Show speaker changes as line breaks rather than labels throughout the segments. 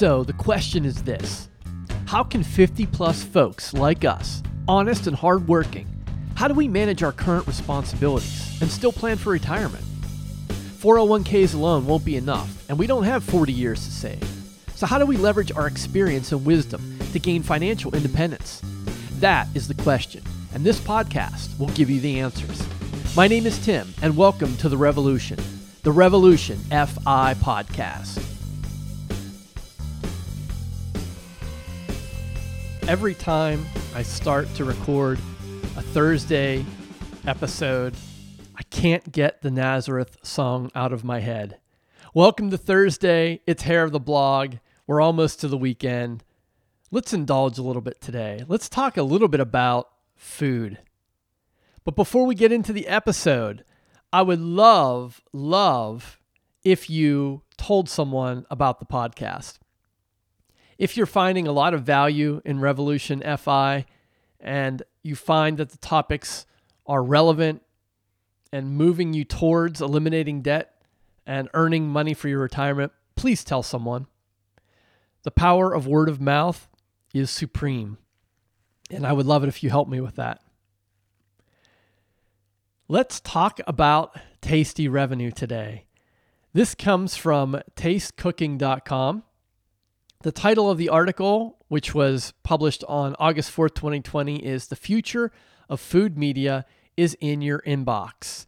So the question is this How can 50 plus folks like us, honest and hardworking, how do we manage our current responsibilities and still plan for retirement? 401ks alone won't be enough, and we don't have 40 years to save. So, how do we leverage our experience and wisdom to gain financial independence? That is the question, and this podcast will give you the answers. My name is Tim, and welcome to The Revolution, the Revolution FI podcast. Every time I start to record a Thursday episode, I can't get the Nazareth song out of my head. Welcome to Thursday. It's Hair of the Blog. We're almost to the weekend. Let's indulge a little bit today. Let's talk a little bit about food. But before we get into the episode, I would love, love if you told someone about the podcast. If you're finding a lot of value in Revolution FI and you find that the topics are relevant and moving you towards eliminating debt and earning money for your retirement, please tell someone. The power of word of mouth is supreme. And I would love it if you help me with that. Let's talk about tasty revenue today. This comes from tastecooking.com. The title of the article, which was published on August 4th, 2020, is The Future of Food Media is in Your Inbox.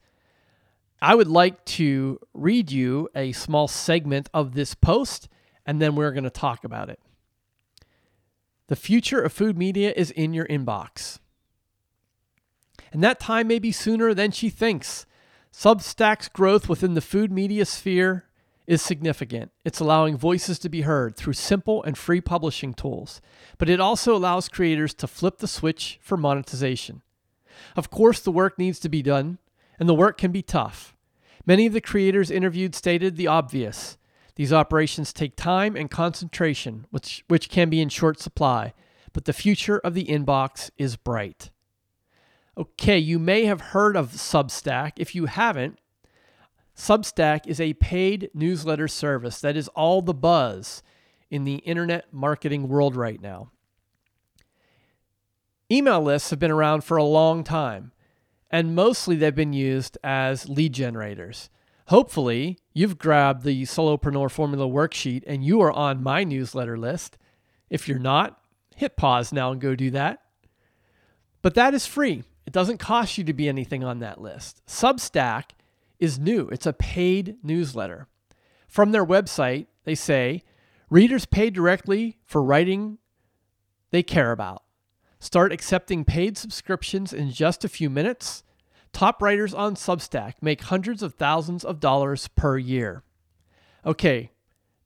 I would like to read you a small segment of this post, and then we're going to talk about it. The future of food media is in your inbox. And that time may be sooner than she thinks. Substack's growth within the food media sphere is significant. It's allowing voices to be heard through simple and free publishing tools, but it also allows creators to flip the switch for monetization. Of course, the work needs to be done, and the work can be tough. Many of the creators interviewed stated the obvious. These operations take time and concentration, which, which can be in short supply, but the future of the inbox is bright. Okay, you may have heard of Substack. If you haven't, Substack is a paid newsletter service that is all the buzz in the internet marketing world right now. Email lists have been around for a long time, and mostly they've been used as lead generators. Hopefully, you've grabbed the Solopreneur Formula worksheet and you are on my newsletter list. If you're not, hit pause now and go do that. But that is free. It doesn't cost you to be anything on that list. Substack is new, it's a paid newsletter. From their website, they say readers pay directly for writing they care about. Start accepting paid subscriptions in just a few minutes. Top writers on Substack make hundreds of thousands of dollars per year. Okay,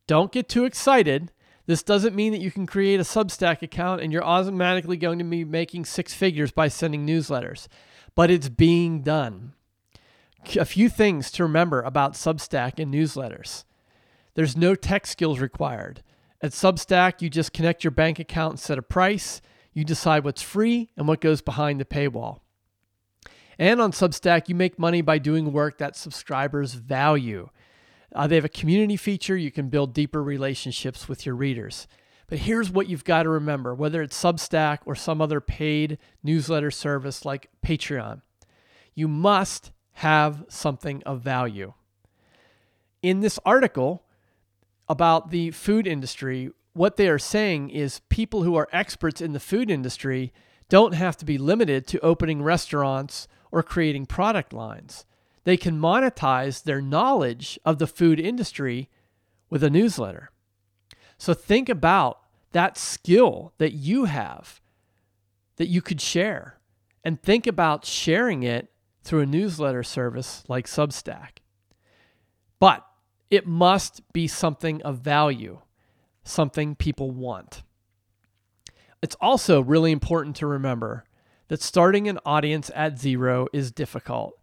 don't get too excited. This doesn't mean that you can create a Substack account and you're automatically going to be making six figures by sending newsletters, but it's being done. A few things to remember about Substack and newsletters there's no tech skills required. At Substack, you just connect your bank account and set a price. You decide what's free and what goes behind the paywall. And on Substack, you make money by doing work that subscribers value. Uh, they have a community feature. You can build deeper relationships with your readers. But here's what you've got to remember whether it's Substack or some other paid newsletter service like Patreon, you must have something of value. In this article about the food industry, what they are saying is people who are experts in the food industry don't have to be limited to opening restaurants or creating product lines. They can monetize their knowledge of the food industry with a newsletter. So think about that skill that you have that you could share and think about sharing it through a newsletter service like Substack. But it must be something of value something people want. It's also really important to remember that starting an audience at zero is difficult.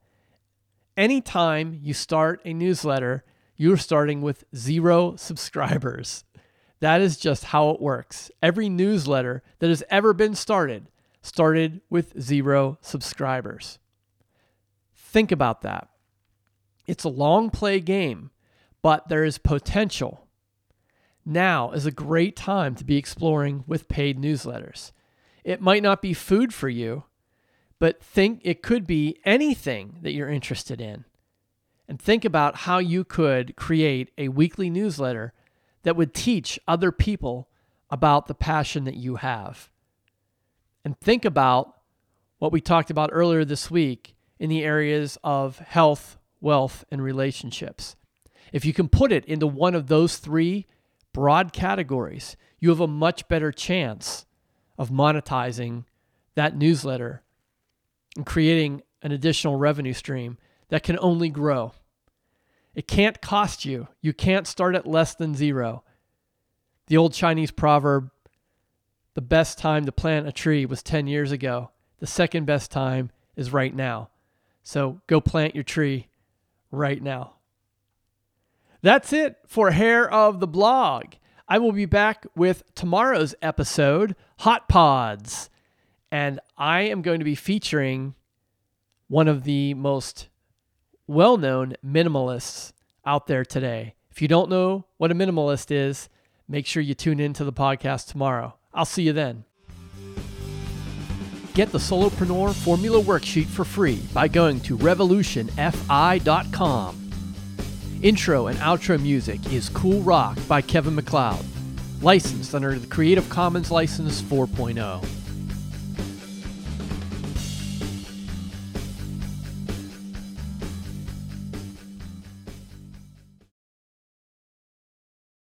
Anytime you start a newsletter, you're starting with zero subscribers. That is just how it works. Every newsletter that has ever been started started with zero subscribers. Think about that. It's a long play game, but there is potential now is a great time to be exploring with paid newsletters. It might not be food for you, but think it could be anything that you're interested in. And think about how you could create a weekly newsletter that would teach other people about the passion that you have. And think about what we talked about earlier this week in the areas of health, wealth, and relationships. If you can put it into one of those three broad categories, you have a much better chance of monetizing that newsletter and creating an additional revenue stream that can only grow. It can't cost you. You can't start at less than zero. The old Chinese proverb the best time to plant a tree was 10 years ago. The second best time is right now. So go plant your tree right now. That's it for Hair of the Blog. I will be back with tomorrow's episode, Hot Pods. And I am going to be featuring one of the most well known minimalists out there today. If you don't know what a minimalist is, make sure you tune in to the podcast tomorrow. I'll see you then. Get the Solopreneur Formula Worksheet for free by going to revolutionfi.com. Intro and outro music is Cool Rock by Kevin MacLeod, licensed under the Creative Commons License 4.0.